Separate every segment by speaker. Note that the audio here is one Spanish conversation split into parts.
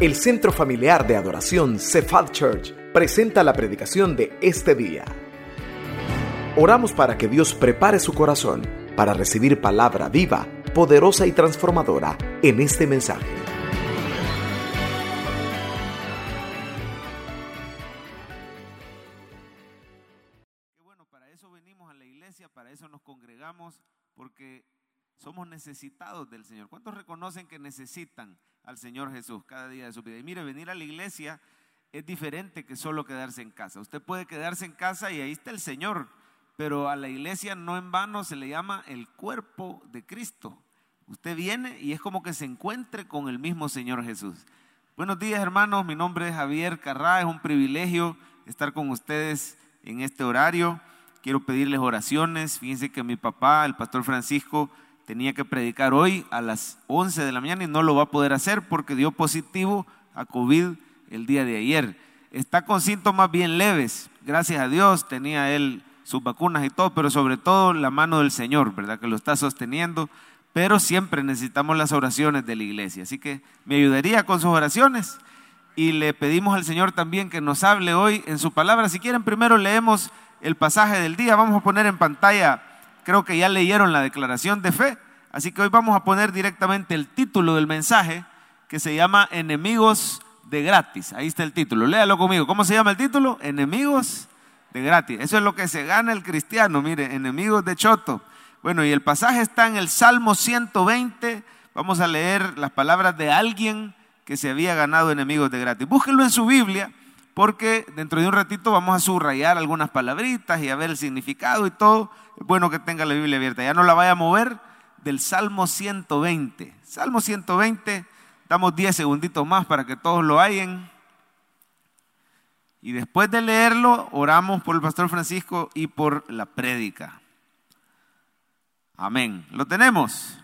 Speaker 1: El Centro Familiar de Adoración Cephal Church presenta la predicación de este día. Oramos para que Dios prepare su corazón para recibir palabra viva, poderosa y transformadora en este mensaje.
Speaker 2: Bueno, para eso venimos a la iglesia, para eso nos congregamos, porque somos necesitados del Señor. ¿Cuántos reconocen que necesitan al Señor Jesús cada día de su vida? Y mire, venir a la iglesia es diferente que solo quedarse en casa. Usted puede quedarse en casa y ahí está el Señor, pero a la iglesia no en vano se le llama el cuerpo de Cristo. Usted viene y es como que se encuentre con el mismo Señor Jesús. Buenos días hermanos, mi nombre es Javier Carrá, es un privilegio estar con ustedes en este horario. Quiero pedirles oraciones. Fíjense que mi papá, el pastor Francisco, tenía que predicar hoy a las 11 de la mañana y no lo va a poder hacer porque dio positivo a COVID el día de ayer. Está con síntomas bien leves, gracias a Dios, tenía él sus vacunas y todo, pero sobre todo la mano del Señor, ¿verdad? Que lo está sosteniendo, pero siempre necesitamos las oraciones de la iglesia. Así que me ayudaría con sus oraciones y le pedimos al Señor también que nos hable hoy en su palabra. Si quieren, primero leemos el pasaje del día. Vamos a poner en pantalla, creo que ya leyeron la declaración de fe, así que hoy vamos a poner directamente el título del mensaje que se llama Enemigos de gratis. Ahí está el título. Léalo conmigo. ¿Cómo se llama el título? Enemigos de gratis. Eso es lo que se gana el cristiano, mire, enemigos de choto. Bueno, y el pasaje está en el Salmo 120. Vamos a leer las palabras de alguien que se había ganado enemigos de gratis. Búsquenlo en su Biblia, porque dentro de un ratito vamos a subrayar algunas palabritas y a ver el significado y todo. Es bueno que tenga la Biblia abierta. Ya no la vaya a mover del Salmo 120. Salmo 120, damos 10 segunditos más para que todos lo hayan. Y después de leerlo, oramos por el pastor Francisco y por la prédica. Amén. ¿Lo tenemos?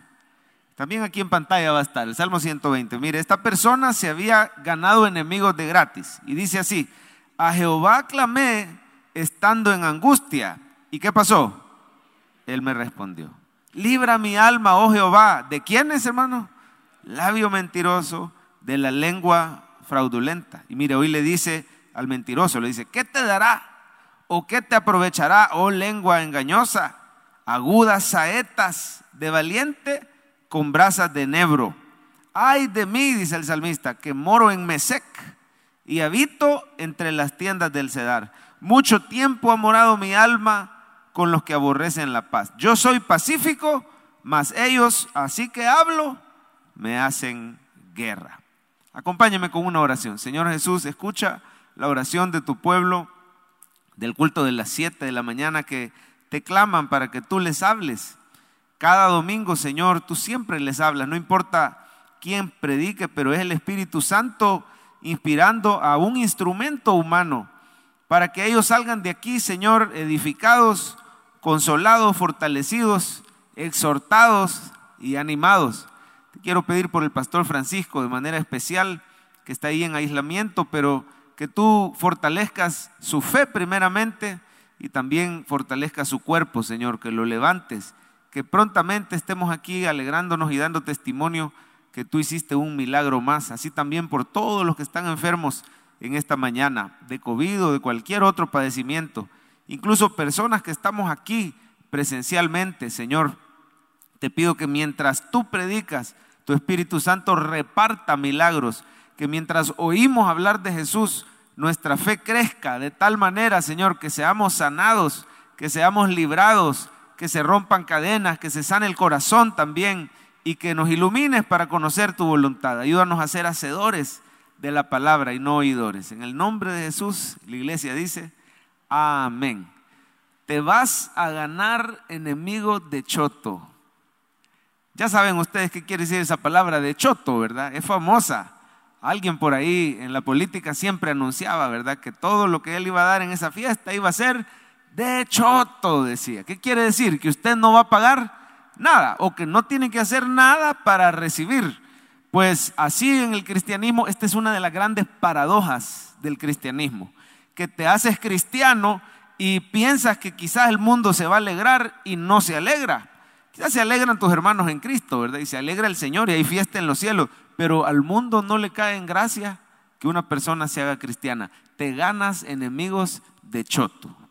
Speaker 2: También aquí en pantalla va a estar el Salmo 120. Mire, esta persona se había ganado enemigos de gratis. Y dice así, a Jehová clamé estando en angustia. ¿Y qué pasó? Él me respondió. Libra mi alma, oh Jehová. ¿De quiénes, hermano? Labio mentiroso, de la lengua fraudulenta. Y mire, hoy le dice al mentiroso, le dice, ¿qué te dará? ¿O qué te aprovechará, oh lengua engañosa? Agudas saetas de valiente con brasas de enebro. Ay de mí, dice el salmista, que moro en Mesec y habito entre las tiendas del Cedar. Mucho tiempo ha morado mi alma con los que aborrecen la paz. Yo soy pacífico, mas ellos, así que hablo, me hacen guerra. Acompáñame con una oración. Señor Jesús, escucha la oración de tu pueblo del culto de las 7 de la mañana que te claman para que tú les hables. Cada domingo, Señor, tú siempre les hablas, no importa quién predique, pero es el Espíritu Santo inspirando a un instrumento humano para que ellos salgan de aquí, Señor, edificados, consolados, fortalecidos, exhortados y animados. Te quiero pedir por el pastor Francisco de manera especial, que está ahí en aislamiento, pero que tú fortalezcas su fe primeramente y también fortalezcas su cuerpo, Señor, que lo levantes, que prontamente estemos aquí alegrándonos y dando testimonio que tú hiciste un milagro más, así también por todos los que están enfermos en esta mañana, de COVID o de cualquier otro padecimiento, incluso personas que estamos aquí presencialmente, Señor, te pido que mientras tú predicas, tu Espíritu Santo reparta milagros, que mientras oímos hablar de Jesús, nuestra fe crezca de tal manera, Señor, que seamos sanados, que seamos librados, que se rompan cadenas, que se sane el corazón también y que nos ilumines para conocer tu voluntad. Ayúdanos a ser hacedores de la palabra y no oidores. En el nombre de Jesús, la iglesia dice, amén. Te vas a ganar enemigo de choto. Ya saben ustedes qué quiere decir esa palabra de choto, ¿verdad? Es famosa. Alguien por ahí en la política siempre anunciaba, ¿verdad? Que todo lo que él iba a dar en esa fiesta iba a ser de choto, decía. ¿Qué quiere decir? Que usted no va a pagar nada o que no tiene que hacer nada para recibir. Pues así en el cristianismo, esta es una de las grandes paradojas del cristianismo, que te haces cristiano y piensas que quizás el mundo se va a alegrar y no se alegra. Quizás se alegran tus hermanos en Cristo, ¿verdad? Y se alegra el Señor y hay fiesta en los cielos, pero al mundo no le cae en gracia que una persona se haga cristiana. Te ganas enemigos de choto.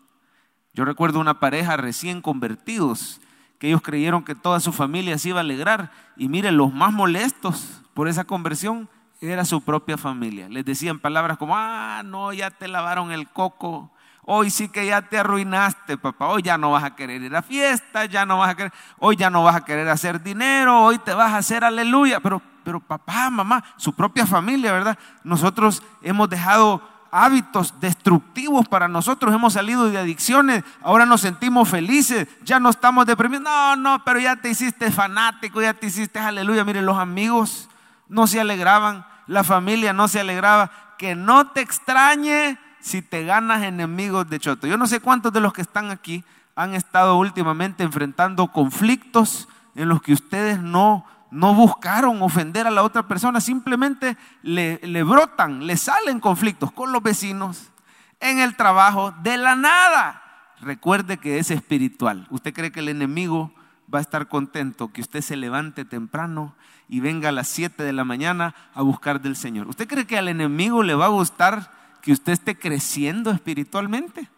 Speaker 2: Yo recuerdo una pareja recién convertidos que ellos creyeron que toda su familia se iba a alegrar y miren, los más molestos por esa conversión era su propia familia. Les decían palabras como, ah, no, ya te lavaron el coco, hoy sí que ya te arruinaste, papá, hoy ya no vas a querer ir a fiesta, ya no vas a querer, hoy ya no vas a querer hacer dinero, hoy te vas a hacer aleluya, pero, pero papá, mamá, su propia familia, ¿verdad? Nosotros hemos dejado hábitos destructivos para nosotros, hemos salido de adicciones, ahora nos sentimos felices, ya no estamos deprimidos, no, no, pero ya te hiciste fanático, ya te hiciste aleluya, miren, los amigos no se alegraban, la familia no se alegraba, que no te extrañe si te ganas enemigos de choto. Yo no sé cuántos de los que están aquí han estado últimamente enfrentando conflictos en los que ustedes no, no buscaron ofender a la otra persona, simplemente le, brotan, le salen conflictos con los vecinos, en el trabajo, de la nada. Recuerde que es espiritual. ¿Usted cree que el enemigo va a estar contento que usted se levante temprano y venga a las 7 de la mañana a buscar del Señor? ¿Usted cree que al enemigo le va a gustar que usted esté creciendo espiritualmente.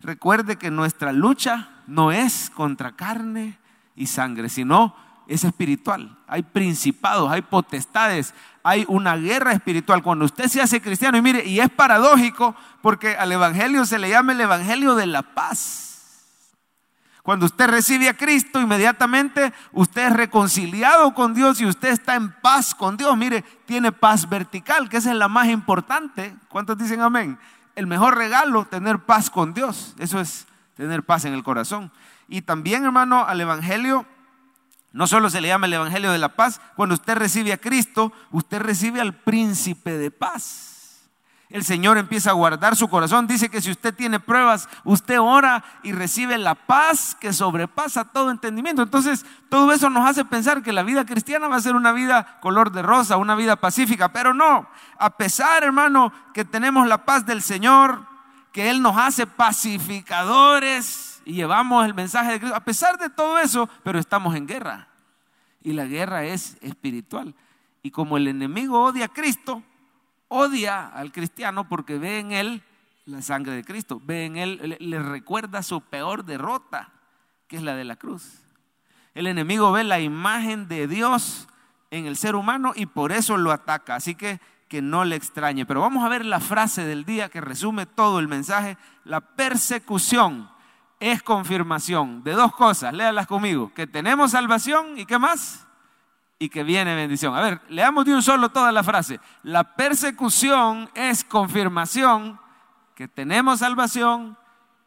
Speaker 2: Recuerde que nuestra lucha no es contra carne y sangre, sino es espiritual. Hay principados, hay potestades, hay una guerra espiritual. Cuando usted se hace cristiano, y mire, y es paradójico porque al Evangelio se le llama el Evangelio de la paz. Cuando usted recibe a Cristo, inmediatamente usted es reconciliado con Dios y usted está en paz con Dios. Mire, tiene paz vertical, que esa es la más importante. ¿Cuántos dicen amén? El mejor regalo, tener paz con Dios. Eso es tener paz en el corazón. Y también, hermano, al Evangelio, no solo se le llama el Evangelio de la paz, cuando usted recibe a Cristo, usted recibe al príncipe de paz el Señor empieza a guardar su corazón. Dice que si usted tiene pruebas, usted ora y recibe la paz que sobrepasa todo entendimiento. Entonces, todo eso nos hace pensar que la vida cristiana va a ser una vida color de rosa, una vida pacífica. Pero no, a pesar, hermano, que tenemos la paz del Señor, que Él nos hace pacificadores y llevamos el mensaje de Cristo, a pesar de todo eso, pero estamos en guerra. Y la guerra es espiritual. Y como el enemigo odia a Cristo, odia al cristiano porque ve en él la sangre de Cristo, ve en él, le, recuerda su peor derrota, que es la de la cruz. El enemigo ve la imagen de Dios en el ser humano y por eso lo ataca. Así que que no le extrañe. Pero vamos a ver la frase del día que resume todo el mensaje. La persecución es confirmación de dos cosas. Léalas conmigo. Que tenemos salvación y qué más? y que viene bendición. A ver, leamos de un solo toda la frase. La persecución es confirmación que tenemos salvación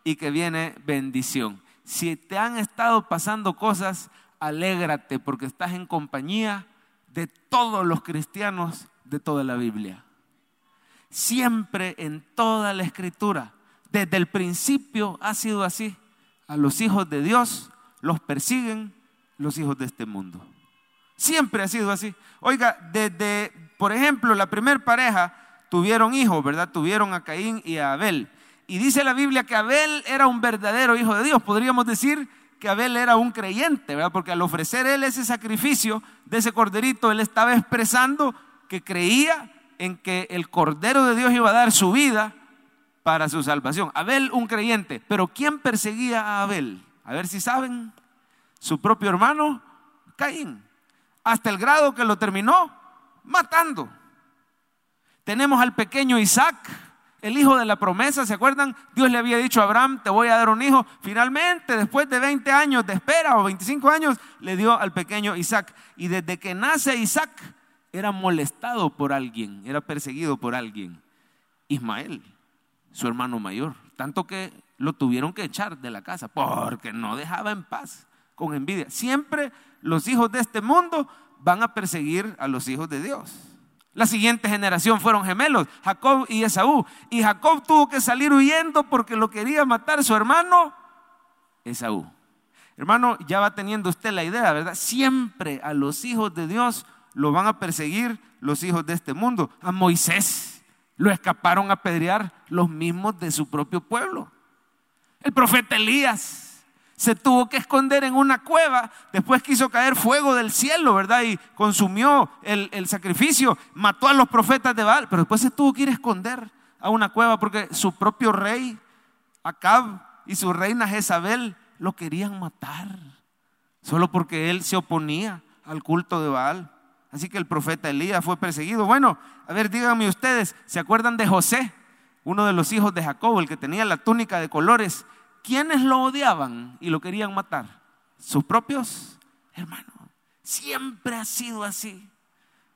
Speaker 2: y que viene bendición. Si te han estado pasando cosas, alégrate porque estás en compañía de todos los cristianos de toda la Biblia. Siempre en toda la escritura, desde el principio ha sido así. A los hijos de Dios los persiguen los hijos de este mundo. Siempre ha sido así. Oiga, desde, por ejemplo, la primer pareja tuvieron hijos, ¿verdad? Tuvieron a Caín y a Abel. Y dice la Biblia que Abel era un verdadero hijo de Dios. Podríamos decir que Abel era un creyente, ¿verdad? Porque al ofrecer él ese sacrificio de ese corderito, él estaba expresando que creía en que el cordero de Dios iba a dar su vida para su salvación. Abel un creyente, pero ¿quién perseguía a Abel? A ver si saben, su propio hermano Caín hasta el grado que lo terminó matando. Tenemos al pequeño Isaac, el hijo de la promesa, ¿se acuerdan? Dios le había dicho a Abraham, te voy a dar un hijo. Finalmente, después de 20 años de espera o 25 años, le dio al pequeño Isaac. Y desde que nace Isaac, era molestado por alguien, era perseguido por alguien. Ismael, su hermano mayor. Tanto que lo tuvieron que echar de la casa porque no dejaba en paz, con envidia. Siempre los hijos de este mundo van a perseguir a los hijos de Dios. La siguiente generación fueron gemelos, Jacob y Esaú. Y Jacob tuvo que salir huyendo porque lo quería matar su hermano Esaú. Hermano, ya va teniendo usted la idea, ¿verdad? Siempre a los hijos de Dios lo van a perseguir los hijos de este mundo. A Moisés lo escaparon a pedrear los mismos de su propio pueblo. El profeta Elías se tuvo que esconder en una cueva, después quiso caer fuego del cielo, ¿verdad? Y consumió el, el, sacrificio, mató a los profetas de Baal, pero después se tuvo que ir a esconder a una cueva porque su propio rey, Acab, y su reina Jezabel lo querían matar, solo porque él se oponía al culto de Baal. Así que el profeta Elías fue perseguido. Bueno, a ver, díganme ustedes, ¿se acuerdan de José, uno de los hijos de Jacob, el que tenía la túnica de colores? ¿quiénes lo odiaban y lo querían matar? Sus propios hermanos. Siempre ha sido así.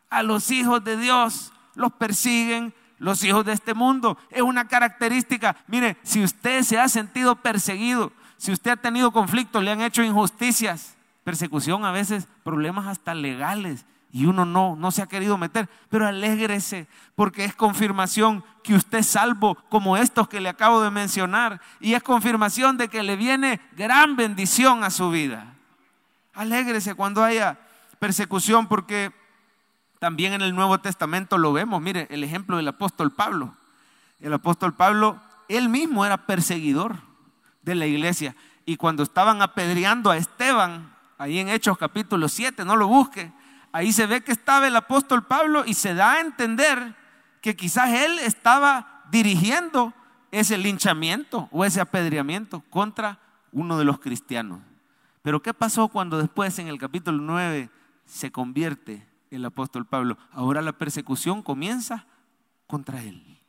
Speaker 2: A los hijos de Dios los persiguen los hijos de este mundo. Es una característica. Mire, si usted se ha sentido perseguido, si usted ha tenido conflictos, le han hecho injusticias, persecución a veces, problemas hasta legales, y uno no, no se ha querido meter, pero alégrese porque es confirmación que usted es salvo como estos que le acabo de mencionar y es confirmación de que le viene gran bendición a su vida. Alégrese cuando haya persecución porque también en el Nuevo Testamento lo vemos. Mire, el ejemplo del apóstol Pablo. El apóstol Pablo, él mismo era perseguidor de la iglesia y cuando estaban apedreando a Esteban, ahí en Hechos capítulo 7, no lo busque, ahí se ve que estaba el apóstol Pablo y se da a entender que quizás él estaba dirigiendo ese linchamiento o ese apedreamiento contra uno de los cristianos. Pero ¿qué pasó cuando después en el capítulo 9 se convierte el apóstol Pablo? Ahora la persecución comienza contra él.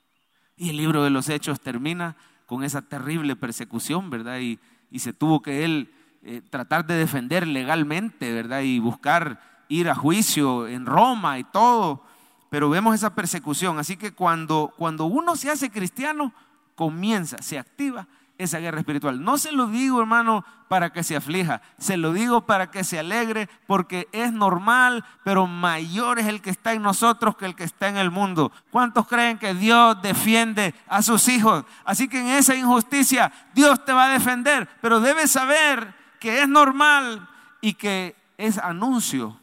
Speaker 2: Y el libro de los Hechos termina con esa terrible persecución, ¿verdad? Y, se tuvo que él eh, tratar de defender legalmente, ¿verdad? Y buscar ir a juicio en Roma y todo, pero vemos esa persecución. Así que cuando, cuando uno se hace cristiano, comienza, se activa esa guerra espiritual. No se lo digo, hermano, para que se aflija, se lo digo para que se alegre, porque es normal, pero mayor es el que está en nosotros que el que está en el mundo. ¿Cuántos creen que Dios defiende a sus hijos? Así que en esa injusticia Dios te va a defender, pero debes saber que es normal y que es anuncio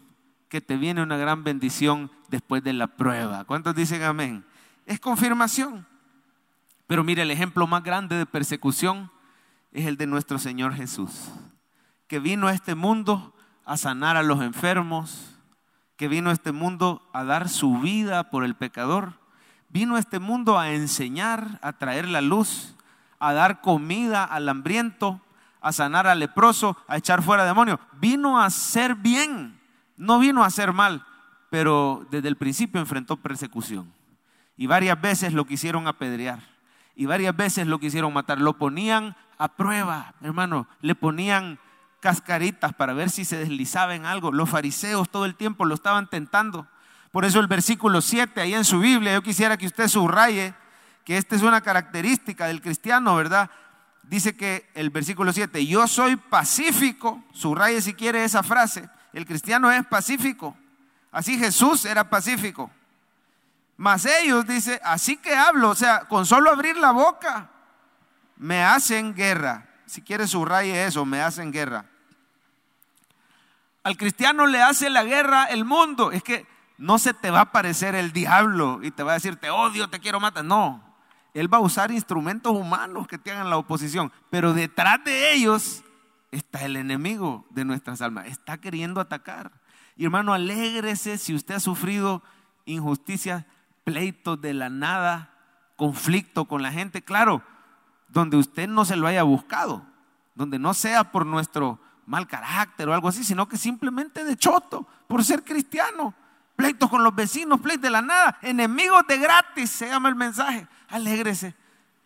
Speaker 2: que te viene una gran bendición después de la prueba. ¿Cuántos dicen amén? Es confirmación. Pero mire, el ejemplo más grande de persecución es el de nuestro Señor Jesús, que vino a este mundo a sanar a los enfermos, que vino a este mundo a dar su vida por el pecador, vino a este mundo a enseñar, a traer la luz, a dar comida al hambriento, a sanar al leproso, a echar fuera demonios. Vino a hacer bien no vino a hacer mal, pero desde el principio enfrentó persecución. Y varias veces lo quisieron apedrear. Y varias veces lo quisieron matar. Lo ponían a prueba, hermano. Le ponían cascaritas para ver si se deslizaba en algo. Los fariseos todo el tiempo lo estaban tentando. Por eso el versículo 7 ahí en su Biblia, yo quisiera que usted subraye que esta es una característica del cristiano, ¿verdad? Dice que el versículo 7, yo soy pacífico, subraye si quiere esa frase, el cristiano es pacífico. Así Jesús era pacífico. Mas ellos, dice, así que hablo, o sea, con solo abrir la boca, me hacen guerra. Si quieres subraye eso, me hacen guerra. Al cristiano le hace la guerra el mundo. Es que no se te va a aparecer el diablo y te va a decir, te odio, te quiero matar. No, él va a usar instrumentos humanos que te hagan la oposición. Pero detrás de ellos está el enemigo de nuestras almas, está queriendo atacar. Y hermano, alégrese si usted ha sufrido injusticia, pleitos de la nada, conflicto con la gente, claro, donde usted no se lo haya buscado, donde no sea por nuestro mal carácter o algo así, sino que simplemente de choto, por ser cristiano. Pleitos con los vecinos, pleitos de la nada, enemigos de gratis, se llama el mensaje. Alégrese,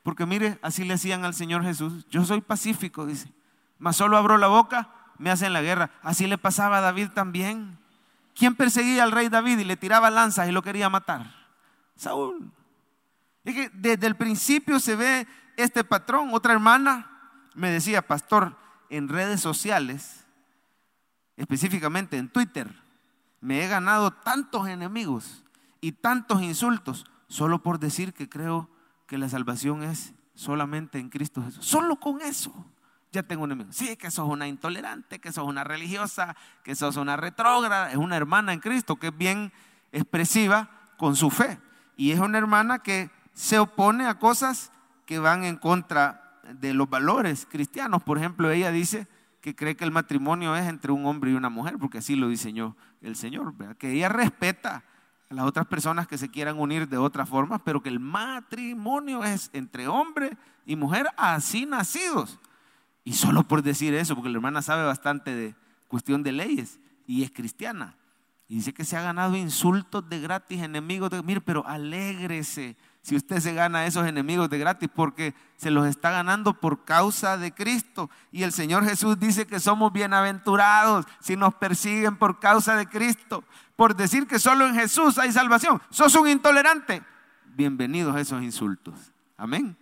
Speaker 2: porque mire, así le decían al Señor Jesús, yo soy pacífico, dice mas solo abro la boca, me hacen la guerra. Así le pasaba a David también. ¿Quién perseguía al rey David y le tiraba lanzas y lo quería matar? Saúl. Es que desde el principio se ve este patrón. Otra hermana me decía, pastor, en redes sociales, específicamente en Twitter, me he ganado tantos enemigos y tantos insultos solo por decir que creo que la salvación es solamente en Cristo Jesús. Solo con eso ya tengo un enemigo. Sí, que sos una intolerante, que sos una religiosa, que sos una retrógrada. Es una hermana en Cristo que es bien expresiva con su fe. Y es una hermana que se opone a cosas que van en contra de los valores cristianos. Por ejemplo, ella dice que cree que el matrimonio es entre un hombre y una mujer, porque así lo diseñó el Señor, que ella respeta a las otras personas que se quieran unir de otra forma, pero que el matrimonio es entre hombre y mujer así nacidos. Y solo por decir eso, porque la hermana sabe bastante de cuestión de leyes y es cristiana. Y dice que se ha ganado insultos de gratis, enemigos de... Mire, pero alégrese si usted se gana esos enemigos de gratis porque se los está ganando por causa de Cristo. Y el Señor Jesús dice que somos bienaventurados si nos persiguen por causa de Cristo. Por decir que solo en Jesús hay salvación. Sos un intolerante. Bienvenidos a esos insultos. Amén.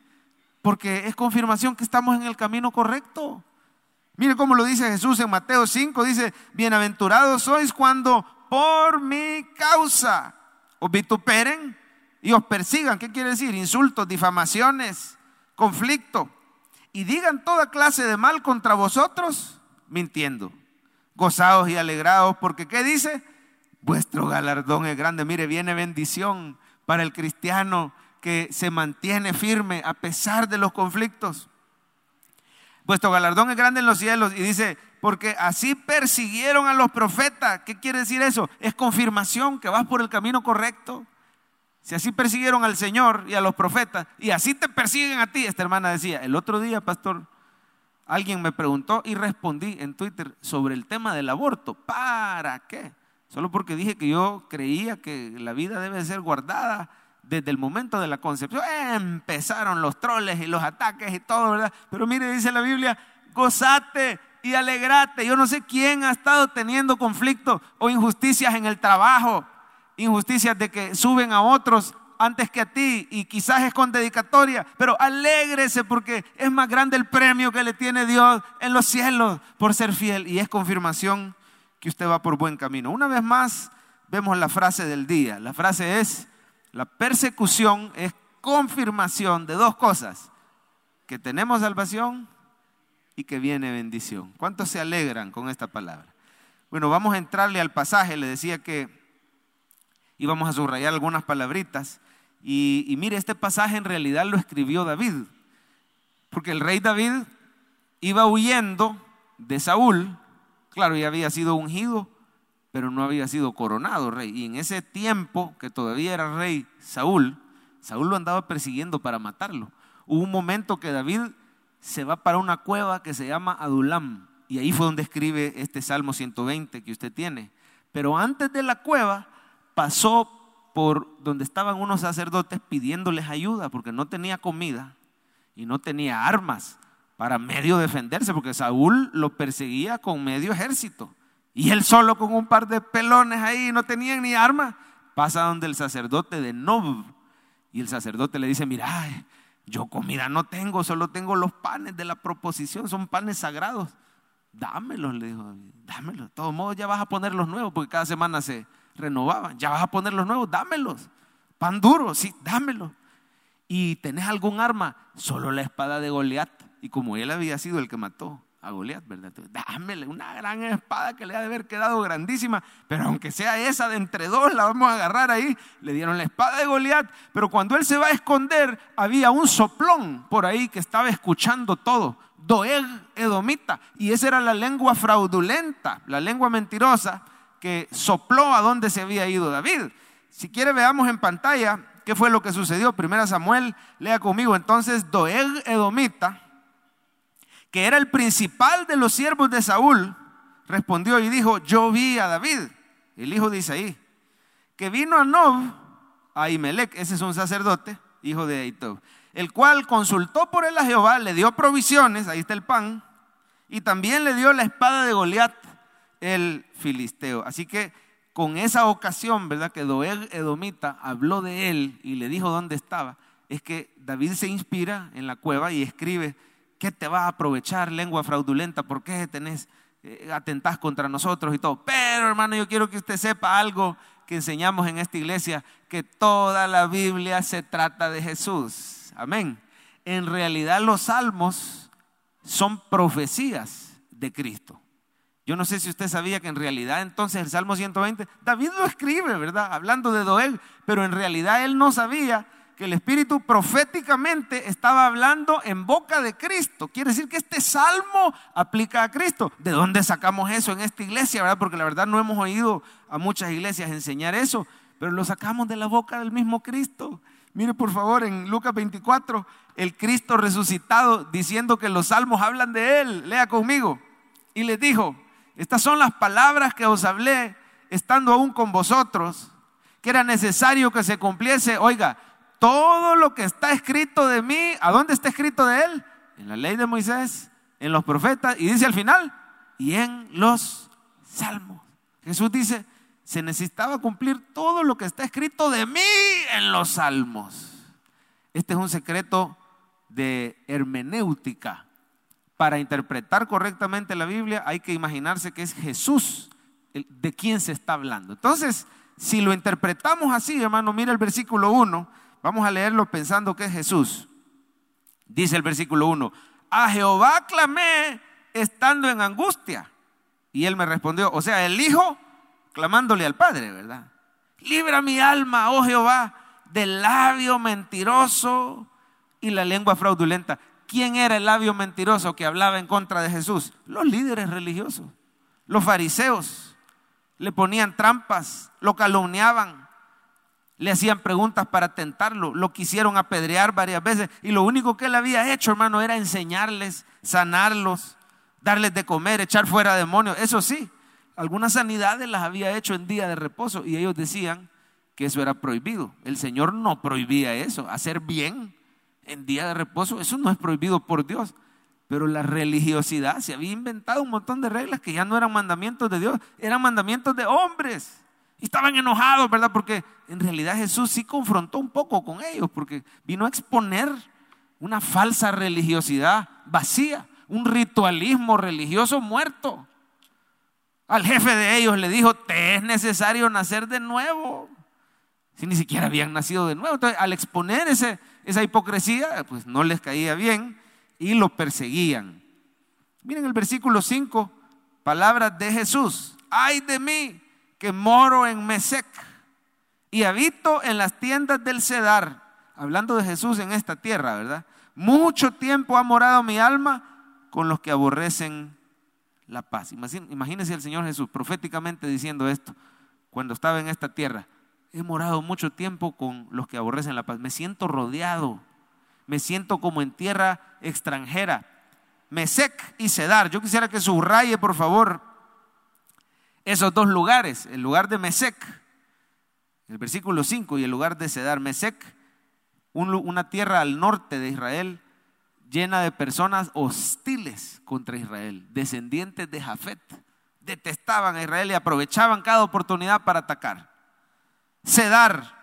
Speaker 2: Porque es confirmación que estamos en el camino correcto. Mire cómo lo dice Jesús en Mateo 5. Dice, bienaventurados sois cuando por mi causa os vituperen y os persigan. ¿Qué quiere decir? Insultos, difamaciones, conflicto. Y digan toda clase de mal contra vosotros, mintiendo. Gozados y alegrados, porque ¿qué dice? Vuestro galardón es grande. Mire, viene bendición para el cristiano que se mantiene firme a pesar de los conflictos. Vuestro galardón es grande en los cielos. Y dice, porque así persiguieron a los profetas. ¿Qué quiere decir eso? Es confirmación que vas por el camino correcto. Si así persiguieron al Señor y a los profetas, y así te persiguen a ti, esta hermana decía, el otro día, pastor, alguien me preguntó y respondí en Twitter sobre el tema del aborto. ¿Para qué? Solo porque dije que yo creía que la vida debe ser guardada desde el momento de la concepción. Empezaron los troles y los ataques y todo, ¿verdad? Pero mire, dice la Biblia, gozate y alegrate. Yo no sé quién ha estado teniendo conflictos o injusticias en el trabajo, injusticias de que suben a otros antes que a ti y quizás es con dedicatoria, pero alégrese porque es más grande el premio que le tiene Dios en los cielos por ser fiel y es confirmación que usted va por buen camino. Una vez más, vemos la frase del día. La frase es, la persecución es confirmación de dos cosas, que tenemos salvación y que viene bendición. ¿Cuántos se alegran con esta palabra? Bueno, vamos a entrarle al pasaje. Le decía que íbamos a subrayar algunas palabritas. Y, mire, este pasaje en realidad lo escribió David. Porque el rey David iba huyendo de Saúl. Claro, ya había sido ungido, pero no había sido coronado rey. Y en ese tiempo que todavía era rey Saúl, Saúl lo andaba persiguiendo para matarlo. Hubo un momento que David se va para una cueva que se llama Adulam. Y ahí fue donde escribe este Salmo 120 que usted tiene. Pero antes de la cueva pasó por donde estaban unos sacerdotes pidiéndoles ayuda porque no tenía comida y no tenía armas para medio defenderse, porque Saúl lo perseguía con medio ejército. Y él solo con un par de pelones ahí, no tenía ni armas. Pasa donde el sacerdote de Nob. Y el sacerdote le dice, mira, yo comida no tengo, solo tengo los panes de la proposición, son panes sagrados. Dámelos, le dijo dámelos. De todos modos, ya vas a poner los nuevos, porque cada semana se renovaban. Ya vas a poner los nuevos, dámelos. Pan duro, sí, dámelos. Y tenés algún arma, solo la espada de Goliat. Y como él había sido el que mató a Goliat, ¿verdad? dámele una gran espada que le ha de haber quedado grandísima, pero aunque sea esa de entre dos, la vamos a agarrar ahí. Le dieron la espada de Goliat, pero cuando él se va a esconder, había un soplón por ahí que estaba escuchando todo. Doeg Edomita, y esa era la lengua fraudulenta, la lengua mentirosa que sopló a donde se había ido David. Si quiere, veamos en pantalla qué fue lo que sucedió. Primera Samuel, lea conmigo. Entonces, Doeg Edomita que era el principal de los siervos de Saúl, respondió y dijo, yo vi a David, el hijo de Isaí, que vino a Nob, a Imelec, ese es un sacerdote, hijo de Aitob, el cual consultó por él a Jehová, le dio provisiones, ahí está el pan, y también le dio la espada de Goliat, el filisteo. Así que con esa ocasión, ¿verdad? Que Doeg Edomita habló de él y le dijo dónde estaba, es que David se inspira en la cueva y escribe ¿Qué te va a aprovechar, lengua fraudulenta? ¿Por qué tenés, eh, atentás contra nosotros y todo? Pero hermano, yo quiero que usted sepa algo que enseñamos en esta iglesia, que toda la Biblia se trata de Jesús. Amén. En realidad los salmos son profecías de Cristo. Yo no sé si usted sabía que en realidad entonces el Salmo 120, David lo escribe, ¿verdad? Hablando de Doeg, pero en realidad él no sabía que el Espíritu proféticamente estaba hablando en boca de Cristo. Quiere decir que este salmo aplica a Cristo. ¿De dónde sacamos eso en esta iglesia? ¿verdad? Porque la verdad no hemos oído a muchas iglesias enseñar eso, pero lo sacamos de la boca del mismo Cristo. Mire por favor en Lucas 24, el Cristo resucitado diciendo que los salmos hablan de Él. Lea conmigo. Y les dijo, estas son las palabras que os hablé estando aún con vosotros, que era necesario que se cumpliese. Oiga, todo lo que está escrito de mí, ¿a dónde está escrito de él? En la ley de Moisés, en los profetas, y dice al final, y en los salmos. Jesús dice, se necesitaba cumplir todo lo que está escrito de mí en los salmos. Este es un secreto de hermenéutica. Para interpretar correctamente la Biblia hay que imaginarse que es Jesús de quien se está hablando. Entonces, si lo interpretamos así, hermano, mira el versículo 1 Vamos a leerlo pensando que es Jesús. Dice el versículo 1, a Jehová clamé estando en angustia. Y él me respondió, o sea, el hijo clamándole al Padre, ¿verdad? Libra mi alma, oh Jehová, del labio mentiroso y la lengua fraudulenta. ¿Quién era el labio mentiroso que hablaba en contra de Jesús? Los líderes religiosos, los fariseos. Le ponían trampas, lo calumniaban, le hacían preguntas para tentarlo, lo quisieron apedrear varias veces y lo único que él había hecho, hermano, era enseñarles, sanarlos, darles de comer, echar fuera demonios. Eso sí, algunas sanidades las había hecho en día de reposo y ellos decían que eso era prohibido. El Señor no prohibía eso, hacer bien en día de reposo, eso no es prohibido por Dios. Pero la religiosidad se había inventado un montón de reglas que ya no eran mandamientos de Dios, eran mandamientos de hombres. Y estaban enojados, ¿verdad? Porque en realidad Jesús sí confrontó un poco con ellos, porque vino a exponer una falsa religiosidad vacía, un ritualismo religioso muerto. Al jefe de ellos le dijo, te es necesario nacer de nuevo. Si ni siquiera habían nacido de nuevo. Entonces, al exponer ese, esa hipocresía, pues no les caía bien y lo perseguían. Miren el versículo 5, palabras de Jesús. Ay de mí, que moro en Mesec y habito en las tiendas del Cedar, hablando de Jesús en esta tierra, ¿verdad? Mucho tiempo ha morado mi alma con los que aborrecen la paz. Imagínense el Señor Jesús proféticamente diciendo esto cuando estaba en esta tierra. He morado mucho tiempo con los que aborrecen la paz. Me siento rodeado. Me siento como en tierra extranjera. Mesec y Cedar. Yo quisiera que subraye, por favor, esos dos lugares, el lugar de Mesec, el versículo 5, y el lugar de Cedar. Mesec, una tierra al norte de Israel llena de personas hostiles contra Israel, descendientes de Jafet. Detestaban a Israel y aprovechaban cada oportunidad para atacar. Cedar,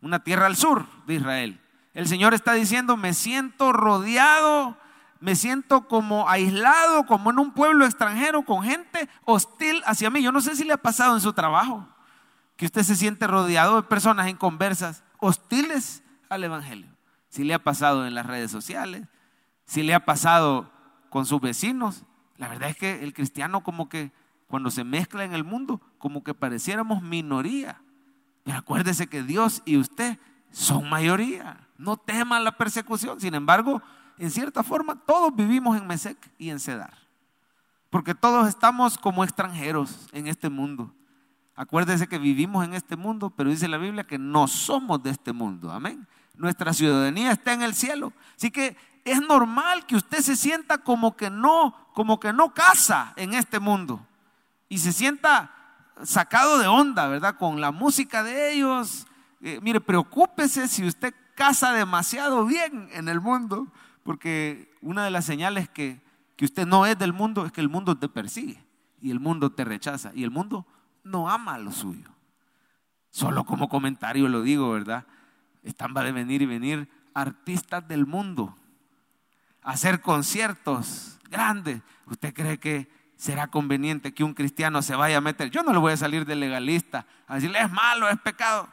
Speaker 2: una tierra al sur de Israel. El Señor está diciendo, me siento rodeado me siento como aislado, como en un pueblo extranjero, con gente hostil hacia mí. Yo no sé si le ha pasado en su trabajo, que usted se siente rodeado de personas en conversas hostiles al Evangelio. Si le ha pasado en las redes sociales, si le ha pasado con sus vecinos. La verdad es que el cristiano como que cuando se mezcla en el mundo, como que pareciéramos minoría. Pero acuérdese que Dios y usted son mayoría. No teman la persecución. Sin embargo, en cierta forma, todos vivimos en Mesec y en Cedar. Porque todos estamos como extranjeros en este mundo. Acuérdese que vivimos en este mundo, pero dice la Biblia que no somos de este mundo. Amén. Nuestra ciudadanía está en el cielo. Así que es normal que usted se sienta como que no, como que no casa en este mundo. Y se sienta sacado de onda, ¿verdad? Con la música de ellos. Eh, mire, preocúpese si usted casa demasiado bien en el mundo porque una de las señales que, que usted no es del mundo es que el mundo te persigue y el mundo te rechaza y el mundo no ama lo suyo. Solo como comentario lo digo, ¿verdad? Están va de venir y venir artistas del mundo a hacer conciertos grandes. ¿Usted cree que será conveniente que un cristiano se vaya a meter? Yo no le voy a salir de legalista a decirle es malo, es pecado.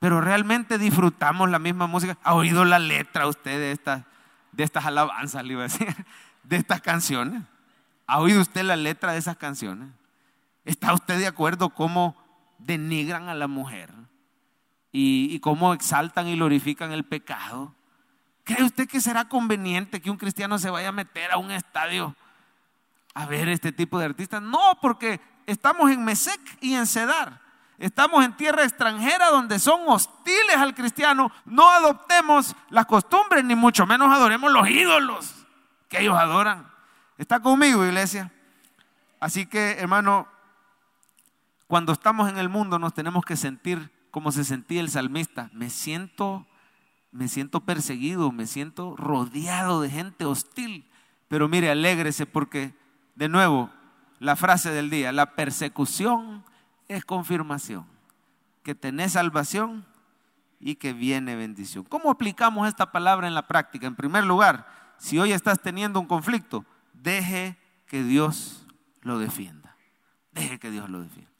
Speaker 2: Pero realmente disfrutamos la misma música. ¿Ha oído la letra usted de estas de estas alabanzas, le iba a decir, de estas canciones. ¿Ha oído usted la letra de esas canciones? ¿Está usted de acuerdo cómo denigran a la mujer? y, cómo exaltan y glorifican el pecado. ¿Cree usted que será conveniente que un cristiano se vaya a meter a un estadio a ver este tipo de artistas? No, porque estamos en Mesec y en Cedar. Estamos en tierra extranjera donde son hostiles al cristiano. No adoptemos las costumbres, ni mucho menos adoremos los ídolos que ellos adoran. ¿Está conmigo, iglesia? Así que, hermano, cuando estamos en el mundo nos tenemos que sentir como se sentía el salmista. Me siento, me siento perseguido, me siento rodeado de gente hostil. Pero mire, alégrese porque, de nuevo, la frase del día, la persecución es confirmación, que tenés salvación y que viene bendición. ¿Cómo aplicamos esta palabra en la práctica? En primer lugar, si hoy estás teniendo un conflicto, deje que Dios lo defienda. Deje que Dios lo defienda.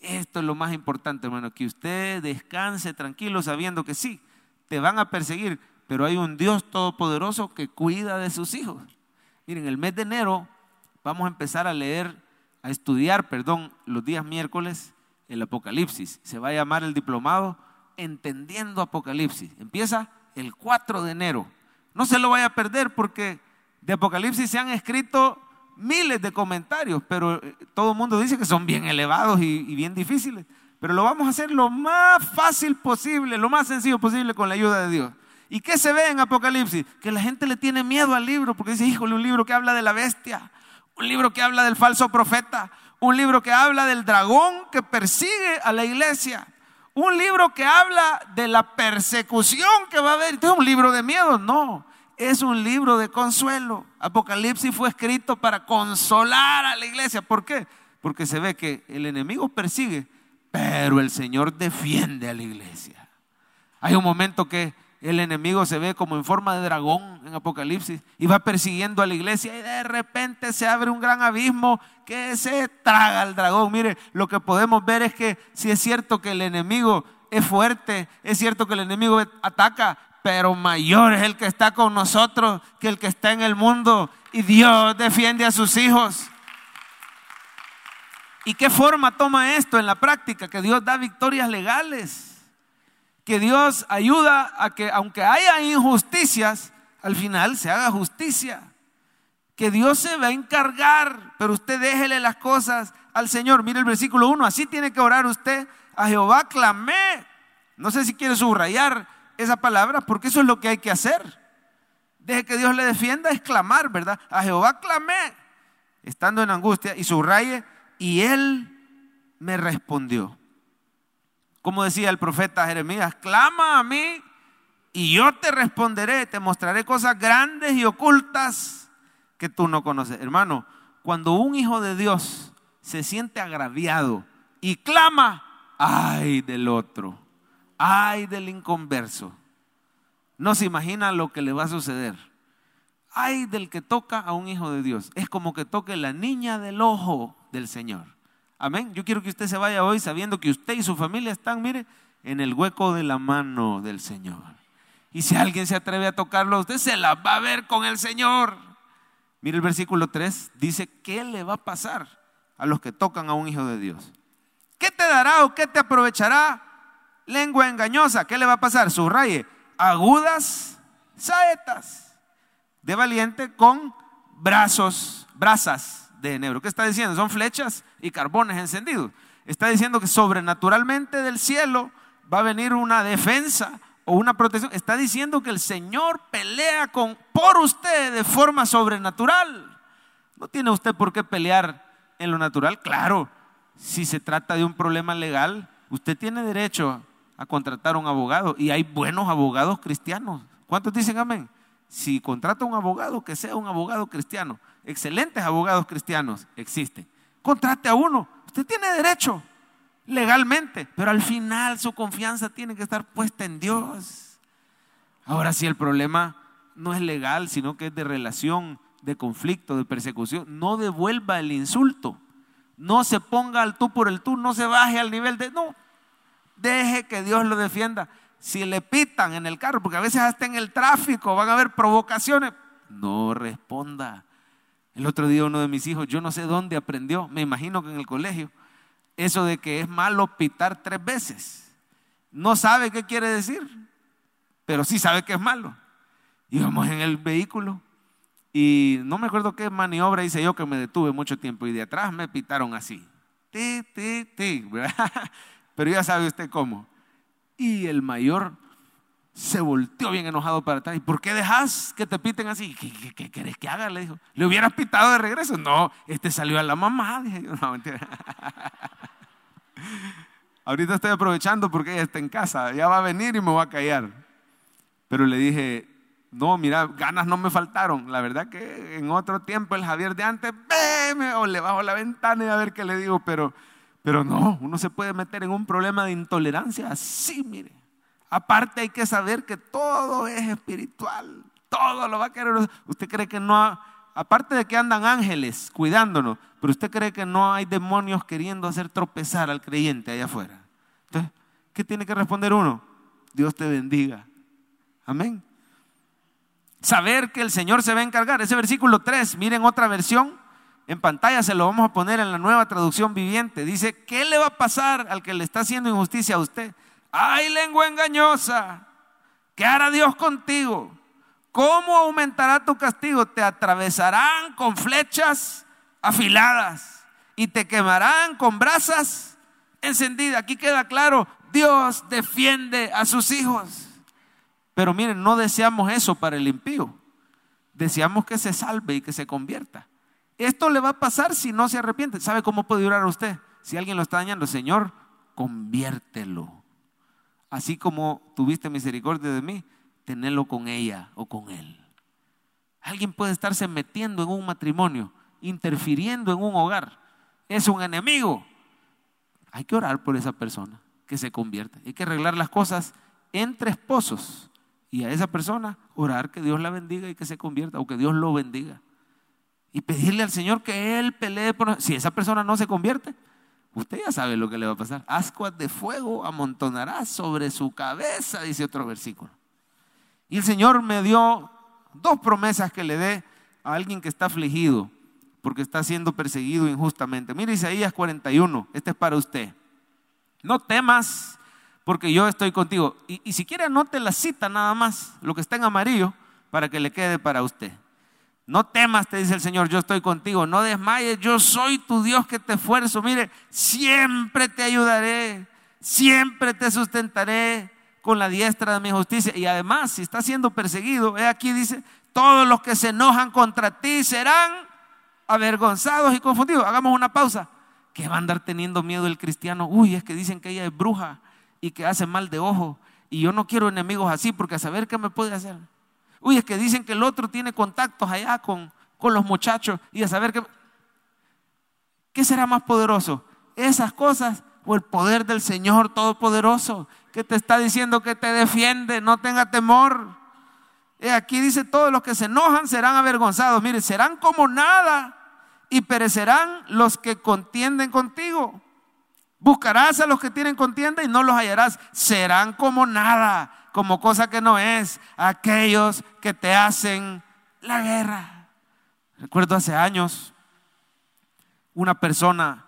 Speaker 2: Esto es lo más importante, hermano, que usted descanse tranquilo sabiendo que sí, te van a perseguir, pero hay un Dios todopoderoso que cuida de sus hijos. Miren, el mes de enero vamos a empezar a leer, a estudiar, perdón, los días miércoles el Apocalipsis. Se va a llamar el diplomado Entendiendo Apocalipsis. Empieza el 4 de enero. No se lo vaya a perder porque de Apocalipsis se han escrito miles de comentarios, pero eh, todo el mundo dice que son bien elevados y, bien difíciles. Pero lo vamos a hacer lo más fácil posible, lo más sencillo posible con la ayuda de Dios. ¿Y qué se ve en Apocalipsis? Que la gente le tiene miedo al libro porque dice, híjole, un libro que habla de la bestia, un libro que habla del falso profeta, un libro que habla del dragón que persigue a la iglesia, un libro que habla de la persecución que va a haber. ¿Es un libro de miedo? No, es un libro de consuelo. Apocalipsis fue escrito para consolar a la iglesia. ¿Por qué? Porque se ve que el enemigo persigue, pero el Señor defiende a la iglesia. Hay un momento que el enemigo se ve como en forma de dragón en Apocalipsis y va persiguiendo a la iglesia y de repente se abre un gran abismo que se traga al dragón. Mire, lo que podemos ver es que si es cierto que el enemigo es fuerte, es cierto que el enemigo ataca, pero mayor es el que está con nosotros que el que está en el mundo y Dios defiende a sus hijos. ¿Y qué forma toma esto en la práctica? Que Dios da victorias legales que Dios ayuda a que aunque haya injusticias, al final se haga justicia. Que Dios se va a encargar, pero usted déjele las cosas al Señor. Mire el versículo 1, así tiene que orar usted. A Jehová clamé. No sé si quiere subrayar esa palabra, porque eso es lo que hay que hacer. Deje que Dios le defienda, es clamar, ¿verdad? A Jehová clamé, estando en angustia, y subraye, y él me respondió como decía el profeta Jeremías, clama a mí y yo te responderé, te mostraré cosas grandes y ocultas que tú no conoces. Hermano, cuando un hijo de Dios se siente agraviado y clama, ay del otro, ay del inconverso, no se imagina lo que le va a suceder. Ay del que toca a un hijo de Dios. Es como que toque la niña del ojo del Señor. Amén. Yo quiero que usted se vaya hoy sabiendo que usted y su familia están, mire, en el hueco de la mano del Señor. Y si alguien se atreve a tocarlo, usted se la va a ver con el Señor. Mire el versículo 3, dice, ¿qué le va a pasar a los que tocan a un hijo de Dios? ¿Qué te dará o qué te aprovechará? Lengua engañosa, ¿qué le va a pasar? Subraye, agudas saetas de valiente con brazos, brasas de enebro. ¿Qué está diciendo? Son flechas y carbones encendidos. Está diciendo que sobrenaturalmente del cielo va a venir una defensa o una protección. Está diciendo que el Señor pelea con, por usted de forma sobrenatural. No tiene usted por qué pelear en lo natural. Claro, si se trata de un problema legal, usted tiene derecho a contratar un abogado y hay buenos abogados cristianos. ¿Cuántos dicen amén? Si contrata un abogado, que sea un abogado cristiano excelentes abogados cristianos existen. Contrate a uno. Usted tiene derecho legalmente, pero al final su confianza tiene que estar puesta en Dios. Ahora si el problema no es legal, sino que es de relación, de conflicto, de persecución, no devuelva el insulto. No se ponga al tú por el tú, no se baje al nivel de no. Deje que Dios lo defienda. Si le pitan en el carro, porque a veces hasta en el tráfico van a haber provocaciones, no responda. El otro día uno de mis hijos, yo no sé dónde aprendió, me imagino que en el colegio, eso de que es malo pitar tres veces. no sabe qué quiere decir, pero sí sabe que es malo. Íbamos en el vehículo y no me acuerdo qué maniobra hice yo que me detuve mucho tiempo y de atrás me pitaron así. Ti, ti, ti, Pero ya sabe usted cómo. Y el mayor se volteó bien enojado para atrás. ¿Y por qué dejas que te piten así? ¿Qué, qué, querés que haga? Le dijo. ¿Le hubieras pitado de regreso? No, este salió a la mamá. Dije no, mentira. Ahorita estoy aprovechando porque ella está en casa. Ya va a venir y me va a callar. Pero le dije, no, mira, ganas no me faltaron. La verdad que en otro tiempo el Javier de antes, veme o le bajo la ventana y a ver qué le digo. Pero, pero no, uno se puede meter en un problema de intolerancia así, mire. Aparte hay que saber que todo es espiritual, todo lo va a querer. Usted cree que no, aparte de que andan ángeles cuidándonos, pero usted cree que no hay demonios queriendo hacer tropezar al creyente allá afuera. Entonces, ¿qué tiene que responder uno? Dios te bendiga. Amén. Saber que el Señor se va a encargar. Ese versículo 3, miren otra versión. En pantalla se lo vamos a poner en la nueva traducción viviente. Dice, ¿qué le va a pasar al que le está haciendo injusticia a usted? Ay lengua engañosa, ¿qué hará Dios contigo? ¿Cómo aumentará tu castigo? Te atravesarán con flechas afiladas y te quemarán con brasas encendidas. Aquí queda claro, Dios defiende a sus hijos. Pero miren, no deseamos eso para el impío. Deseamos que se salve y que se convierta. Esto le va a pasar si no se arrepiente. ¿Sabe cómo puede durar a usted? Si alguien lo está dañando, Señor, conviértelo así como tuviste misericordia de mí, tenerlo con ella o con él. Alguien puede estarse metiendo en un matrimonio, interfiriendo en un hogar. Es un enemigo. Hay que orar por esa persona que se convierta. Hay que arreglar las cosas entre esposos y a esa persona orar que Dios la bendiga y que se convierta o que Dios lo bendiga. Y pedirle al Señor que Él pelee por... Si esa persona no se convierte, Usted ya sabe lo que le va a pasar. Ascuas de fuego amontonará sobre su cabeza, dice otro versículo. Y el Señor me dio dos promesas que le dé a alguien que está afligido porque está siendo perseguido injustamente. Mire Isaías 41, este es para usted. No temas porque yo estoy contigo. Y, y si quiere anote la cita nada más, lo que está en amarillo, para que le quede para usted. No temas, te dice el Señor, yo estoy contigo. No desmayes, yo soy tu Dios que te esfuerzo. Mire, siempre te ayudaré, siempre te sustentaré con la diestra de mi justicia. Y además, si está siendo perseguido, he aquí dice, todos los que se enojan contra ti serán avergonzados y confundidos. Hagamos una pausa. ¿Qué va a andar teniendo miedo el cristiano? Uy, es que dicen que ella es bruja y que hace mal de ojo. Y yo no quiero enemigos así porque a saber qué me puede hacer. Uy, es que dicen que el otro tiene contactos allá con, con los muchachos y a saber qué. ¿Qué será más poderoso? ¿Esas cosas o el poder del Señor Todopoderoso que te está diciendo que te defiende? No tenga temor. aquí dice: todos los que se enojan serán avergonzados. Mire, serán como nada y perecerán los que contienden contigo. Buscarás a los que tienen contienda y no los hallarás. Serán como nada como cosa que no es aquellos que te hacen la guerra. Recuerdo hace años, una persona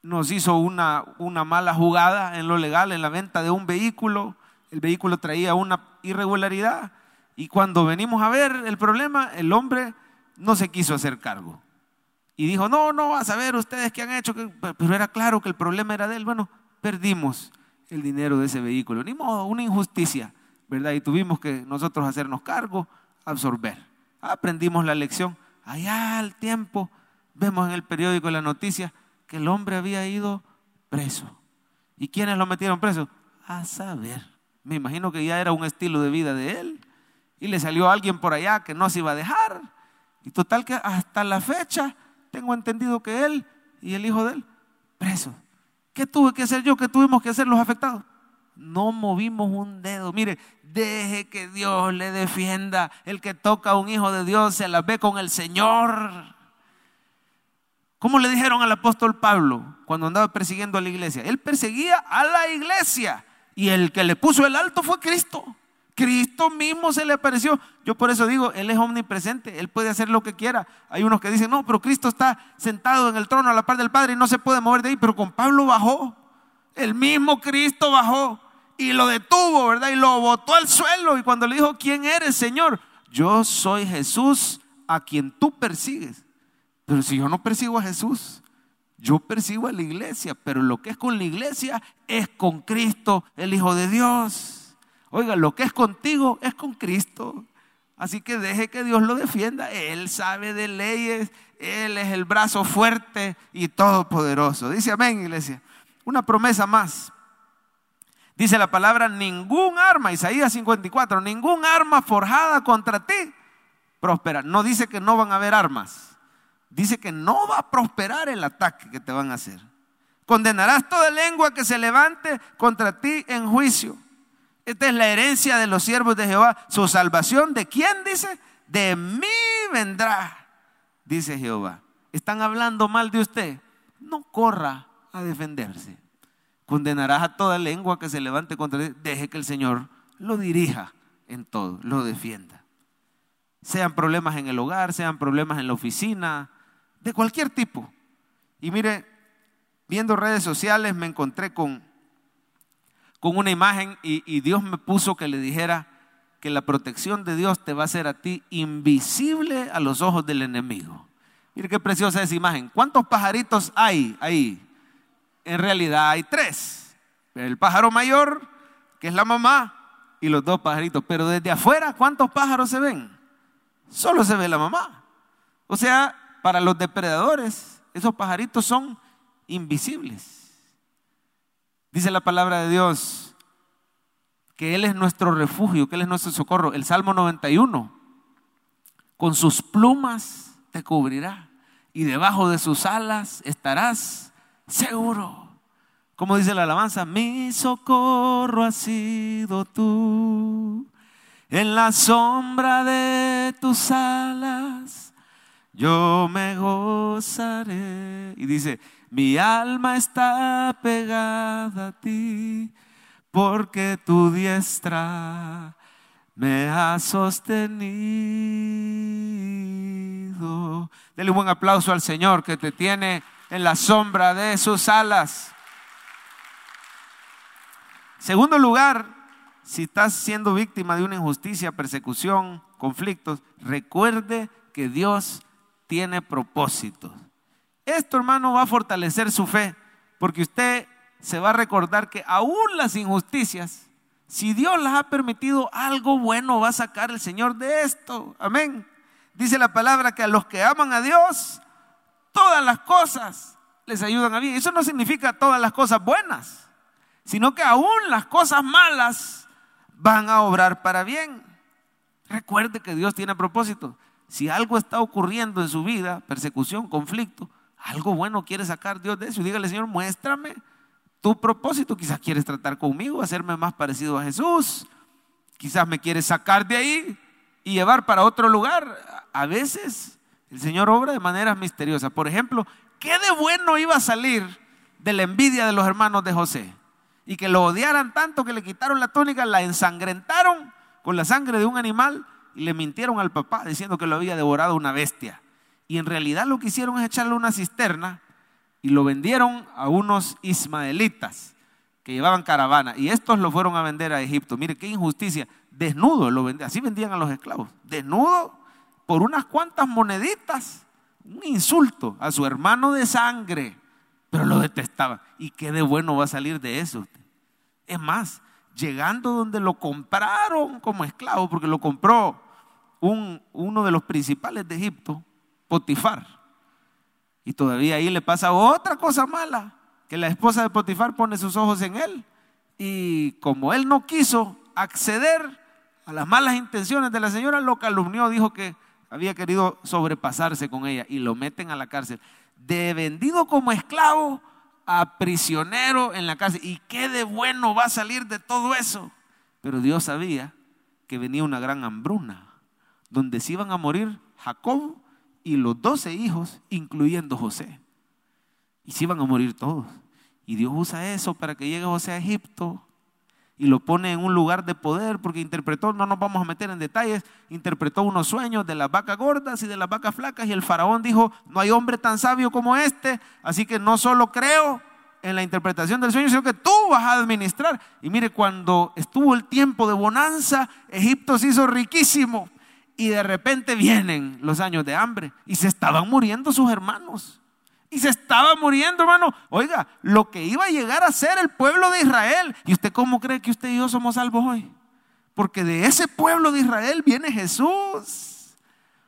Speaker 2: nos hizo una, una mala jugada en lo legal, en la venta de un vehículo. El vehículo traía una irregularidad y cuando venimos a ver el problema, el hombre no se quiso hacer cargo. Y dijo, no, no, a saber ustedes qué han hecho, pero era claro que el problema era de él. Bueno, perdimos el dinero de ese vehículo. Ni modo, una injusticia, ¿verdad? Y tuvimos que nosotros hacernos cargo, absorber. Aprendimos la lección. Allá al tiempo vemos en el periódico la noticia que el hombre había ido preso. ¿Y quiénes lo metieron preso? A saber. Me imagino que ya era un estilo de vida de él. Y le salió alguien por allá que no se iba a dejar. Y total que hasta la fecha tengo entendido que él y el hijo de él presos. ¿Qué tuve que hacer yo? ¿Qué tuvimos que hacer los afectados? No movimos un dedo. Mire, deje que Dios le defienda. El que toca a un hijo de Dios se la ve con el Señor. ¿Cómo le dijeron al apóstol Pablo cuando andaba persiguiendo a la iglesia? Él perseguía a la iglesia y el que le puso el alto fue Cristo. Cristo mismo se le apareció. Yo por eso digo, Él es omnipresente, Él puede hacer lo que quiera. Hay unos que dicen, no, pero Cristo está sentado en el trono a la par del Padre y no se puede mover de ahí, pero con Pablo bajó. El mismo Cristo bajó y lo detuvo, ¿verdad? Y lo botó al suelo. Y cuando le dijo, ¿quién eres, Señor? Yo soy Jesús a quien tú persigues. Pero si yo no persigo a Jesús, yo persigo a la iglesia, pero lo que es con la iglesia es con Cristo, el Hijo de Dios. Oiga, lo que es contigo es con Cristo. Así que deje que Dios lo defienda. Él sabe de leyes, Él es el brazo fuerte y todopoderoso. Dice amén, iglesia. Una promesa más. Dice la palabra, ningún arma, Isaías 54, ningún arma forjada contra ti prospera. No dice que no van a haber armas. Dice que no va a prosperar el ataque que te van a hacer. Condenarás toda lengua que se levante contra ti en juicio. Esta es la herencia de los siervos de Jehová. Su salvación, ¿de quién dice? De mí vendrá, dice Jehová. ¿Están hablando mal de usted? No corra a defenderse. Condenarás a toda lengua que se levante contra ti. Deje que el Señor lo dirija en todo, lo defienda. Sean problemas en el hogar, sean problemas en la oficina, de cualquier tipo. Y mire, viendo redes sociales me encontré con con una imagen y, Dios me puso que le dijera que la protección de Dios te va a hacer a ti invisible a los ojos del enemigo. Mire qué preciosa esa imagen. ¿Cuántos pajaritos hay ahí? En realidad hay tres. El pájaro mayor, que es la mamá, y los dos pajaritos. Pero desde afuera, ¿cuántos pájaros se ven? Solo se ve la mamá. O sea, para los depredadores, esos pajaritos son invisibles. Dice la palabra de Dios que Él es nuestro refugio, que Él es nuestro socorro. El Salmo 91, con sus plumas te cubrirá y debajo de sus alas estarás seguro. Como dice la alabanza, mi socorro ha sido tú. En la sombra de tus alas yo me gozaré. Y dice, mi alma está pegada a ti, porque tu diestra me ha sostenido. Dele un buen aplauso al Señor que te tiene en la sombra de sus alas. Segundo lugar, si estás siendo víctima de una injusticia, persecución, conflictos, recuerde que Dios tiene propósitos. Esto, hermano, va a fortalecer su fe, porque usted se va a recordar que aún las injusticias, si Dios las ha permitido, algo bueno va a sacar el Señor de esto. Amén. Dice la palabra que a los que aman a Dios, todas las cosas les ayudan a bien. Eso no significa todas las cosas buenas, sino que aún las cosas malas van a obrar para bien. Recuerde que Dios tiene propósito. Si algo está ocurriendo en su vida, persecución, conflicto, algo bueno quiere sacar Dios de eso. Dígale, Señor, muéstrame tu propósito. Quizás quieres tratar conmigo, hacerme más parecido a Jesús. Quizás me quieres sacar de ahí y llevar para otro lugar. A veces el Señor obra de maneras misteriosas. Por ejemplo, ¿qué de bueno iba a salir de la envidia de los hermanos de José? Y que lo odiaran tanto que le quitaron la túnica, la ensangrentaron con la sangre de un animal y le mintieron al papá diciendo que lo había devorado una bestia y en realidad lo que hicieron es echarle una cisterna y lo vendieron a unos ismaelitas que llevaban caravana y estos lo fueron a vender a Egipto. Mire qué injusticia, desnudo lo vendían, así vendían a los esclavos, desnudo por unas cuantas moneditas, un insulto a su hermano de sangre, pero lo detestaban. ¿Y qué de bueno va a salir de eso? Es más, llegando donde lo compraron como esclavo, porque lo compró un, uno de los principales de Egipto, Potifar. Y todavía ahí le pasa otra cosa mala, que la esposa de Potifar pone sus ojos en él. Y como él no quiso acceder a las malas intenciones de la señora, lo calumnió, dijo que había querido sobrepasarse con ella y lo meten a la cárcel. De vendido como esclavo a prisionero en la cárcel. ¿Y qué de bueno va a salir de todo eso? Pero Dios sabía que venía una gran hambruna, donde se iban a morir Jacob y los doce hijos, incluyendo José. Y se iban a morir todos. Y Dios usa eso para que llegue José a Egipto y lo pone en un lugar de poder porque interpretó, no nos vamos a meter en detalles, interpretó unos sueños de las vacas gordas y de las vacas flacas y el faraón dijo, no hay hombre tan sabio como este, así que no solo creo en la interpretación del sueño, sino que tú vas a administrar. Y mire, cuando estuvo el tiempo de bonanza, Egipto se hizo riquísimo y de repente vienen los años de hambre y se estaban muriendo sus hermanos. Y se estaba muriendo, hermano. Oiga, lo que iba a llegar a ser el pueblo de Israel. ¿Y usted cómo cree que usted y yo somos salvos hoy? Porque de ese pueblo de Israel viene Jesús.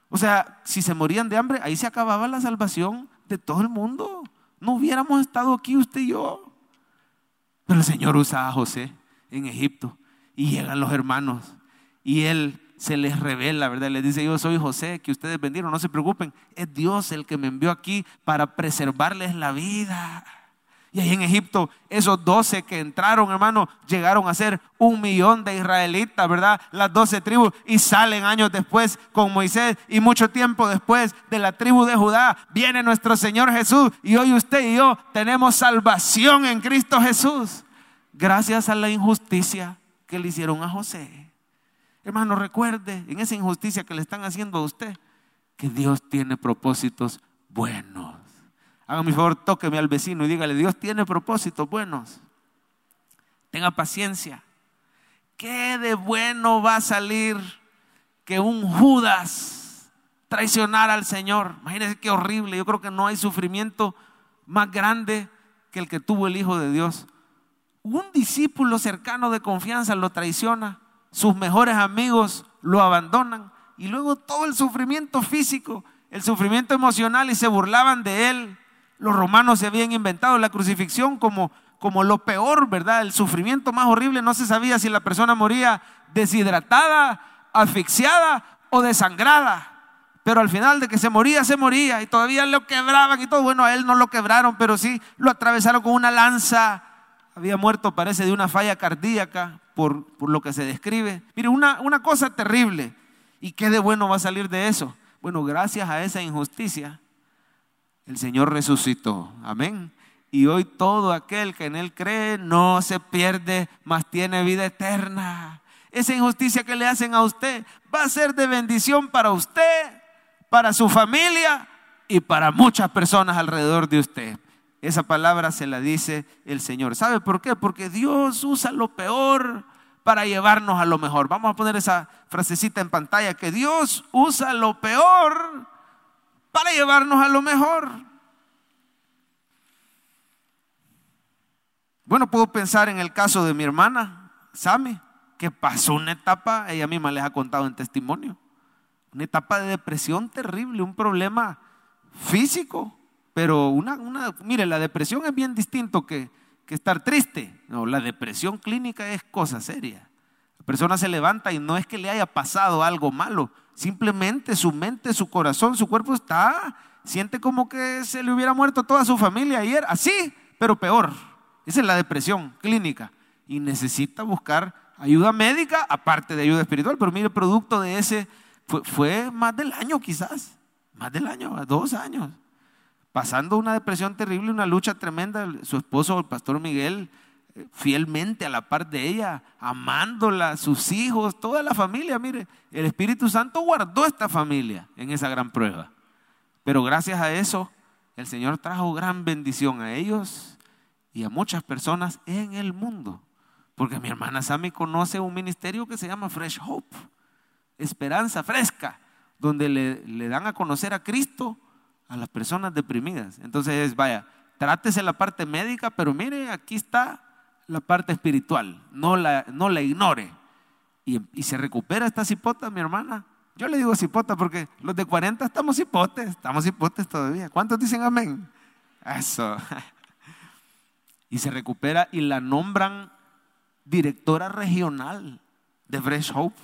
Speaker 2: O sea, si se morían de hambre, ahí se acababa la salvación de todo el mundo. No hubiéramos estado aquí usted y yo. Pero el Señor usa a José en Egipto y llegan los hermanos y él se les revela, ¿verdad? Les dice, yo soy José, que ustedes vendieron, no se preocupen, es Dios el que me envió aquí para preservarles la vida. Y ahí en Egipto, esos doce que entraron, hermano, llegaron a ser un millón de israelitas, ¿verdad? Las doce tribus y salen años después con Moisés y mucho tiempo después de la tribu de Judá viene nuestro Señor Jesús y hoy usted y yo tenemos salvación en Cristo Jesús gracias a la injusticia que le hicieron a José. Hermano, recuerde en esa injusticia que le están haciendo a usted que Dios tiene propósitos buenos. Haga mi favor, tóqueme al vecino y dígale, Dios tiene propósitos buenos. Tenga paciencia. ¿Qué de bueno va a salir que un Judas traicionara al Señor? Imagínense qué horrible. Yo creo que no hay sufrimiento más grande que el que tuvo el Hijo de Dios. Un discípulo cercano de confianza lo traiciona sus mejores amigos lo abandonan y luego todo el sufrimiento físico, el sufrimiento emocional y se burlaban de él. Los romanos se habían inventado la crucifixión como, como lo peor, ¿verdad? El sufrimiento más horrible. No se sabía si la persona moría deshidratada, asfixiada o desangrada. Pero al final de que se moría, se moría y todavía lo quebraban y todo. Bueno, a él no lo quebraron, pero sí lo atravesaron con una lanza. Había muerto, parece, de una falla cardíaca por, lo que se describe. Mire, una, una cosa terrible. ¿Y qué de bueno va a salir de eso? Bueno, gracias a esa injusticia, el Señor resucitó. Amén. Y hoy todo aquel que en Él cree no se pierde, mas tiene vida eterna. Esa injusticia que le hacen a usted va a ser de bendición para usted, para su familia y para muchas personas alrededor de usted. Esa palabra se la dice el Señor. ¿Sabe por qué? Porque Dios usa lo peor para llevarnos a lo mejor. Vamos a poner esa frasecita en pantalla, que Dios usa lo peor para llevarnos a lo mejor. Bueno, puedo pensar en el caso de mi hermana, Sami, que pasó una etapa, ella misma les ha contado en testimonio, una etapa de depresión terrible, un problema físico, pero una, una, mire, la depresión es bien distinto que, estar triste. No, la depresión clínica es cosa seria. La persona se levanta y no es que le haya pasado algo malo, simplemente su mente, su corazón, su cuerpo está, siente como que se le hubiera muerto toda su familia ayer, así, pero peor. Esa es la depresión clínica y necesita buscar ayuda médica aparte de ayuda espiritual, pero mire, producto de ese fue más del año quizás, más del año, dos años pasando una depresión terrible, una lucha tremenda. Su esposo, el pastor Miguel, eh, fielmente a la par de ella, amándola, sus hijos, toda la familia. Mire, el Espíritu Santo guardó esta familia en esa gran prueba. Pero gracias a eso, el Señor trajo gran bendición a ellos y a muchas personas en el mundo. Porque mi hermana Sami conoce un ministerio que se llama Fresh Hope, Esperanza Fresca, donde le dan a conocer a Cristo a las personas deprimidas. Entonces, vaya, trátese la parte médica, pero mire, aquí está la parte espiritual, no la, no la ignore. Y, se recupera esta cipota, mi hermana. Yo le digo cipota porque los de 40 estamos cipotes, estamos cipotes todavía. ¿Cuántos dicen amén? Eso. Y se recupera y la nombran directora regional de Fresh Hope.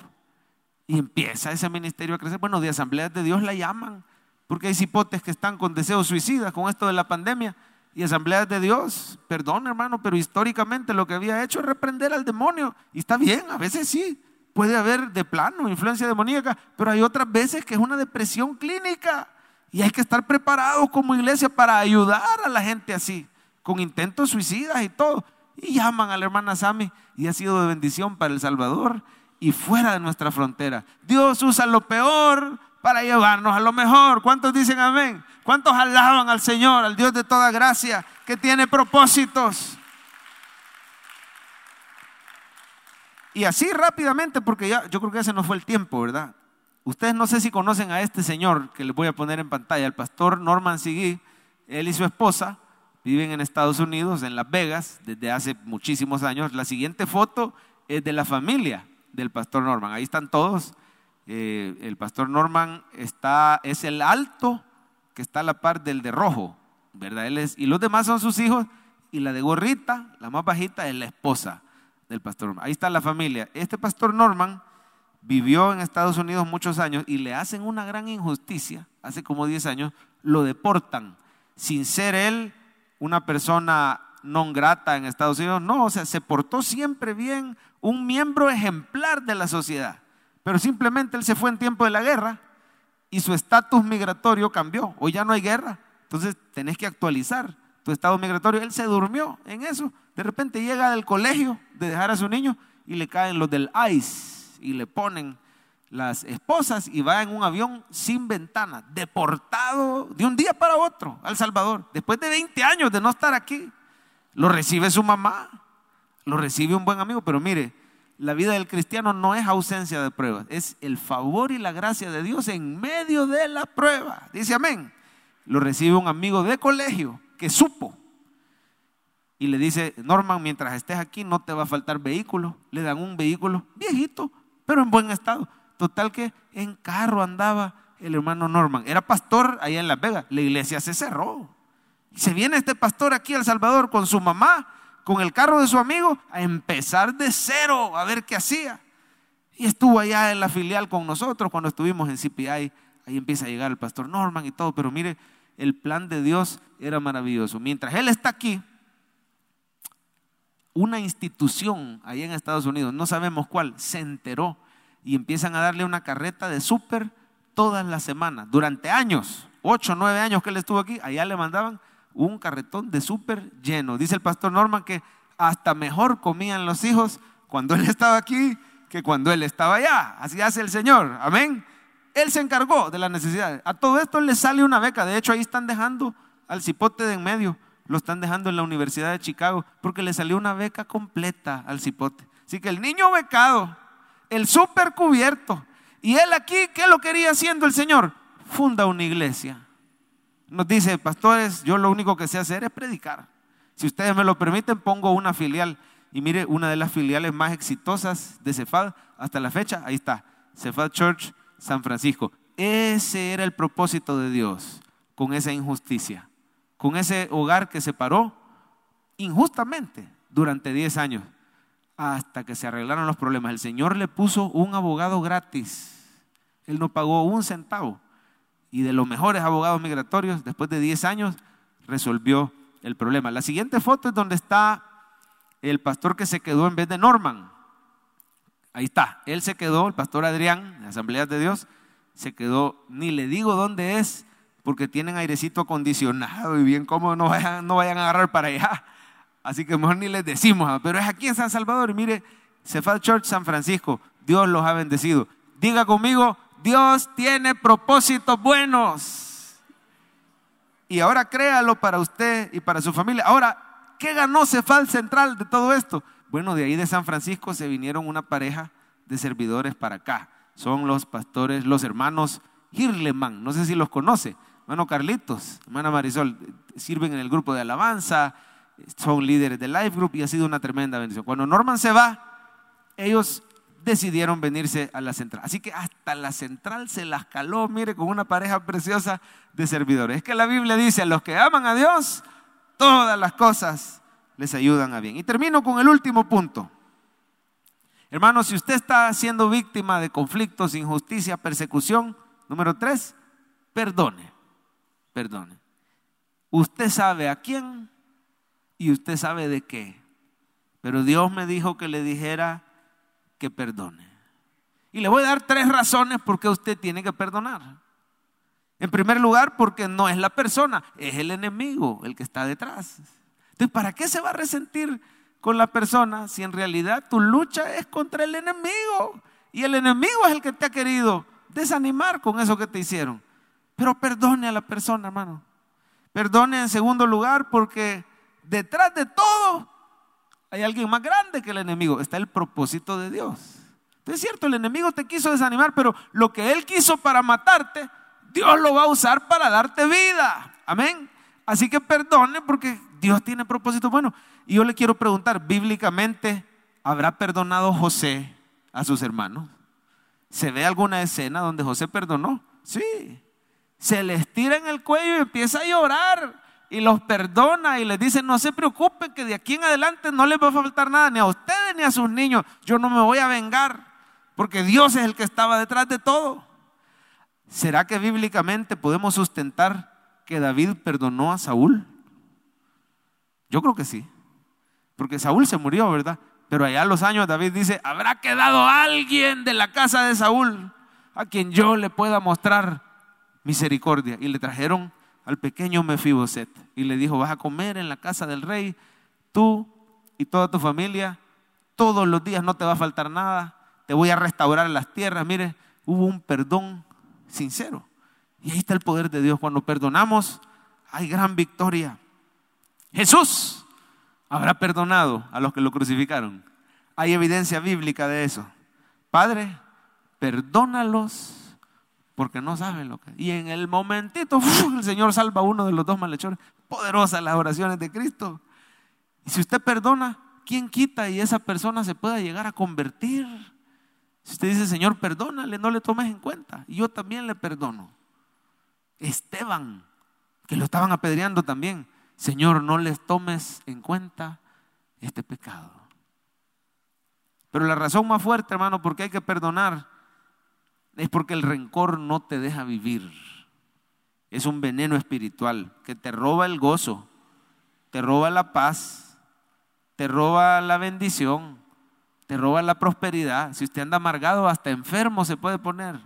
Speaker 2: Y empieza ese ministerio a crecer. Bueno, de asambleas de Dios la llaman porque hay cipotes que están con deseos suicidas con esto de la pandemia. Y asambleas de Dios, perdón hermano, pero históricamente lo que había hecho es reprender al demonio. Y está bien, a veces sí, puede haber de plano influencia demoníaca, pero hay otras veces que es una depresión clínica. Y hay que estar preparados como iglesia para ayudar a la gente así, con intentos suicidas y todo. Y llaman a la hermana Sami y ha sido de bendición para El Salvador y fuera de nuestra frontera. Dios usa lo peor para llevarnos a lo mejor. ¿Cuántos dicen amén? ¿Cuántos alaban al Señor, al Dios de toda gracia, que tiene propósitos? Y así rápidamente, porque ya yo creo que ese no fue el tiempo, ¿verdad? Ustedes no sé si conocen a este señor que les voy a poner en pantalla, el pastor Norman Sigui, él y su esposa viven en Estados Unidos, en Las Vegas, desde hace muchísimos años. La siguiente foto es de la familia del pastor Norman. Ahí están todos. Eh, el pastor Norman está, es el alto que está a la par del de rojo, ¿verdad? Él y los demás son sus hijos, y la de gorrita, la más bajita, es la esposa del pastor Norman. Ahí está la familia. Este pastor Norman vivió en Estados Unidos muchos años y le hacen una gran injusticia, hace como 10 años, lo deportan, sin ser él una persona non grata en Estados Unidos, no, o sea, se portó siempre bien, un miembro ejemplar de la sociedad, pero simplemente él se fue en tiempo de la guerra y su estatus migratorio cambió, hoy ya no hay guerra, entonces tenés que actualizar tu estado migratorio, él se durmió en eso, de repente llega del colegio de dejar a su niño y le caen los del ICE y le ponen las esposas y va en un avión sin ventana, deportado de un día para otro al Salvador, después de 20 años de no estar aquí. Lo recibe su mamá, lo recibe un buen amigo, pero mire, la vida del cristiano no es ausencia de pruebas, es el favor y la gracia de Dios en medio de la prueba. Dice amén. Lo recibe un amigo de colegio que supo y le dice, Norman, mientras estés aquí no te va a faltar vehículo. Le dan un vehículo viejito, pero en buen estado. Total que en carro andaba el hermano Norman. Era pastor allá en Las Vegas. La iglesia se cerró. Y se viene este pastor aquí al Salvador con su mamá, con el carro de su amigo, a empezar de cero, a ver qué hacía. Y estuvo allá en la filial con nosotros cuando estuvimos en CPI. Ahí empieza a llegar el pastor Norman y todo. Pero mire, el plan de Dios era maravilloso. Mientras él está aquí, una institución allá en Estados Unidos, no sabemos cuál, se enteró y empiezan a darle una carreta de súper todas las semanas, durante años, ocho, nueve años que él estuvo aquí, allá le mandaban un carretón de súper lleno. Dice el pastor Norman que hasta mejor comían los hijos cuando él estaba aquí que cuando él estaba allá. Así hace el Señor. Amén. Él se encargó de las necesidades. A todo esto le sale una beca. De hecho, ahí están dejando al cipote de en medio. Lo están dejando en la Universidad de Chicago porque le salió una beca completa al cipote. Así que el niño becado el súper cubierto. Y él aquí, ¿qué lo quería haciendo el Señor? Funda una iglesia. Nos dice, pastores, yo lo único que sé hacer es predicar. Si ustedes me lo permiten, pongo una filial. Y mire, una de las filiales más exitosas de Cefad hasta la fecha, ahí está, Cefad Church San Francisco. Ese era el propósito de Dios con esa injusticia, con ese hogar que se paró injustamente durante 10 años hasta que se arreglaron los problemas. El Señor le puso un abogado gratis. Él no pagó un centavo. Y de los mejores abogados migratorios, después de 10 años, resolvió el problema. La siguiente foto es donde está el pastor que se quedó en vez de Norman. Ahí está. Él se quedó, el pastor Adrián, de Asambleas de Dios, se quedó, ni le digo dónde es, porque tienen airecito acondicionado y bien cómodo, no vayan, no vayan a agarrar para allá. Así que mejor ni les decimos, pero es aquí en San Salvador. Y mire, Cephal Church San Francisco, Dios los ha bendecido. Diga conmigo, Dios tiene propósitos buenos. Y ahora créalo para usted y para su familia. Ahora, ¿qué ganó Cefal Central de todo esto? Bueno, de ahí de San Francisco se vinieron una pareja de servidores para acá. Son los pastores, los hermanos Hirleman. No sé si los conoce. Hermano Carlitos, hermana Marisol, sirven en el grupo de alabanza son líderes del Life Group y ha sido una tremenda bendición. Cuando Norman se va, ellos decidieron venirse a la central. Así que hasta la central se las caló, mire, con una pareja preciosa de servidores. Es que la Biblia dice, a los que aman a Dios, todas las cosas les ayudan a bien. Y termino con el último punto. Hermanos, si usted está siendo víctima de conflictos, injusticia, persecución, número tres, perdone, perdone. Usted sabe a quién y usted sabe de qué. Pero Dios me dijo que le dijera que perdone. Y le voy a dar tres razones por qué usted tiene que perdonar. En primer lugar, porque no es la persona, es el enemigo el que está detrás. Entonces, ¿para qué se va a resentir con la persona si en realidad tu lucha es contra el enemigo? Y el enemigo es el que te ha querido desanimar con eso que te hicieron. Pero perdone a la persona, hermano. Perdone en segundo lugar porque detrás de todo hay alguien más grande que el enemigo. Está el propósito de Dios. Es cierto, el enemigo te quiso desanimar, pero lo que él quiso para matarte, Dios lo va a usar para darte vida. Amén. Así que perdone porque Dios tiene propósito bueno. Y yo le quiero preguntar, bíblicamente, ¿habrá perdonado José a sus hermanos? ¿Se ve alguna escena donde José perdonó? Sí se les tira en el cuello y empieza a llorar y los perdona y les dice, no se preocupen que de aquí en adelante no les va a faltar nada, ni a ustedes ni a sus niños. Yo no me voy a vengar, porque Dios es el que estaba detrás de todo. ¿Será que bíblicamente podemos sustentar que David perdonó a Saúl? Yo creo que sí, porque Saúl se murió, ¿verdad? Pero allá a los años David dice, habrá quedado alguien de la casa de Saúl a quien yo le pueda mostrar misericordia. Y le trajeron al pequeño Mefiboset y le dijo, vas a comer en la casa del rey, tú y toda tu familia, todos los días no te va a faltar nada, te voy a restaurar las tierras. Mire, hubo un perdón sincero. Y ahí está el poder de Dios. Cuando perdonamos, hay gran victoria. Jesús habrá perdonado a los que lo crucificaron. Hay evidencia bíblica de eso. Padre, perdónalos porque no saben lo que. Y en el momentito, el Señor salva a uno de los dos malhechores. Poderosas las oraciones de Cristo. Y si usted perdona, ¿quién quita y esa persona se pueda llegar a convertir? Si usted dice, Señor, perdónale, no le tomes en cuenta. Yo también le perdono. Esteban, que lo estaban apedreando también. Señor, no les tomes en cuenta este pecado. Pero la razón más fuerte, hermano, porque hay que perdonar es porque el rencor no te deja vivir. Es un veneno espiritual que te roba el gozo, te roba la paz, te roba la bendición, te roba la prosperidad. Si usted anda amargado, hasta enfermo se puede poner.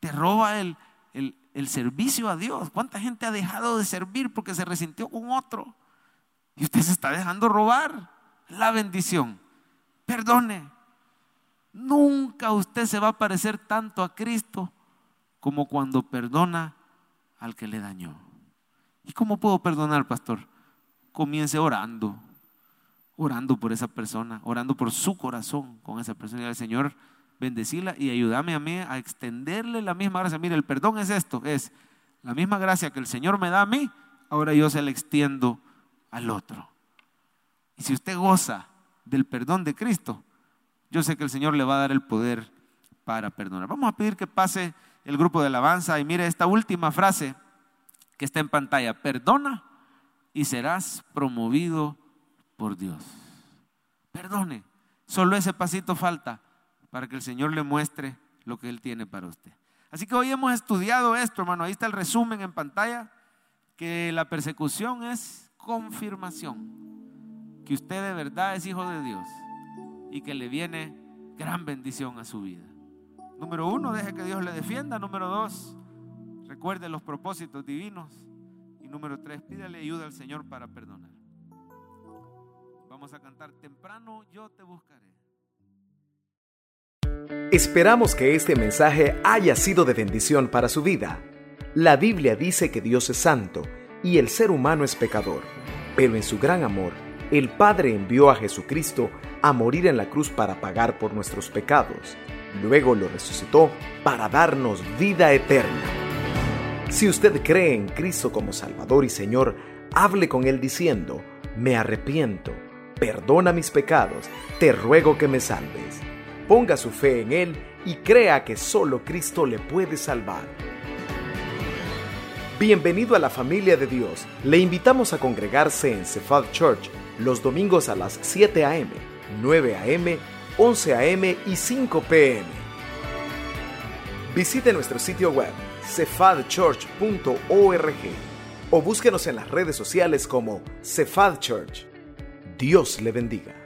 Speaker 2: Te roba el, el, el servicio a Dios. ¿Cuánta gente ha dejado de servir porque se resintió con otro? Y usted se está dejando robar la bendición. Perdone, Nunca usted se va a parecer tanto a Cristo como cuando perdona al que le dañó. ¿Y cómo puedo perdonar, pastor? Comience orando, orando por esa persona, orando por su corazón con esa persona. Y al Señor, bendecila y ayúdame a mí a extenderle la misma gracia. Mire, el perdón es esto, es la misma gracia que el Señor me da a mí, ahora yo se la extiendo al otro. Y si usted goza del perdón de Cristo, yo sé que el Señor le va a dar el poder para perdonar. Vamos a pedir que pase el grupo de alabanza y mire esta última frase que está en pantalla. Perdona y serás promovido por Dios. Perdone. Solo ese pasito falta para que el Señor le muestre lo que Él tiene para usted. Así que hoy hemos estudiado esto, hermano. Ahí está el resumen en pantalla, que la persecución es confirmación, que usted de verdad es hijo de Dios y que le viene gran bendición a su vida. Número uno, deje que Dios le defienda. Número dos, recuerde los propósitos divinos. Y número tres, pídale ayuda al Señor para perdonar. Vamos a cantar temprano, yo te buscaré.
Speaker 1: Esperamos que este mensaje haya sido de bendición para su vida. La Biblia dice que Dios es santo y el ser humano es pecador, pero en su gran amor, el Padre envió a Jesucristo a morir en la cruz para pagar por nuestros pecados. Luego lo resucitó para darnos vida eterna. Si usted cree en Cristo como Salvador y Señor, hable con Él diciendo, me arrepiento, perdona mis pecados, te ruego que me salves. Ponga su fe en Él y crea que solo Cristo le puede salvar. Bienvenido a la familia de Dios. Le invitamos a congregarse en Cephal Church los domingos a las 7 a.m., 9 a.m., 11 a.m. y 5 p.m. Visite nuestro sitio web cefadchurch.org o búsquenos en las redes sociales como Cephal Church. Dios le bendiga.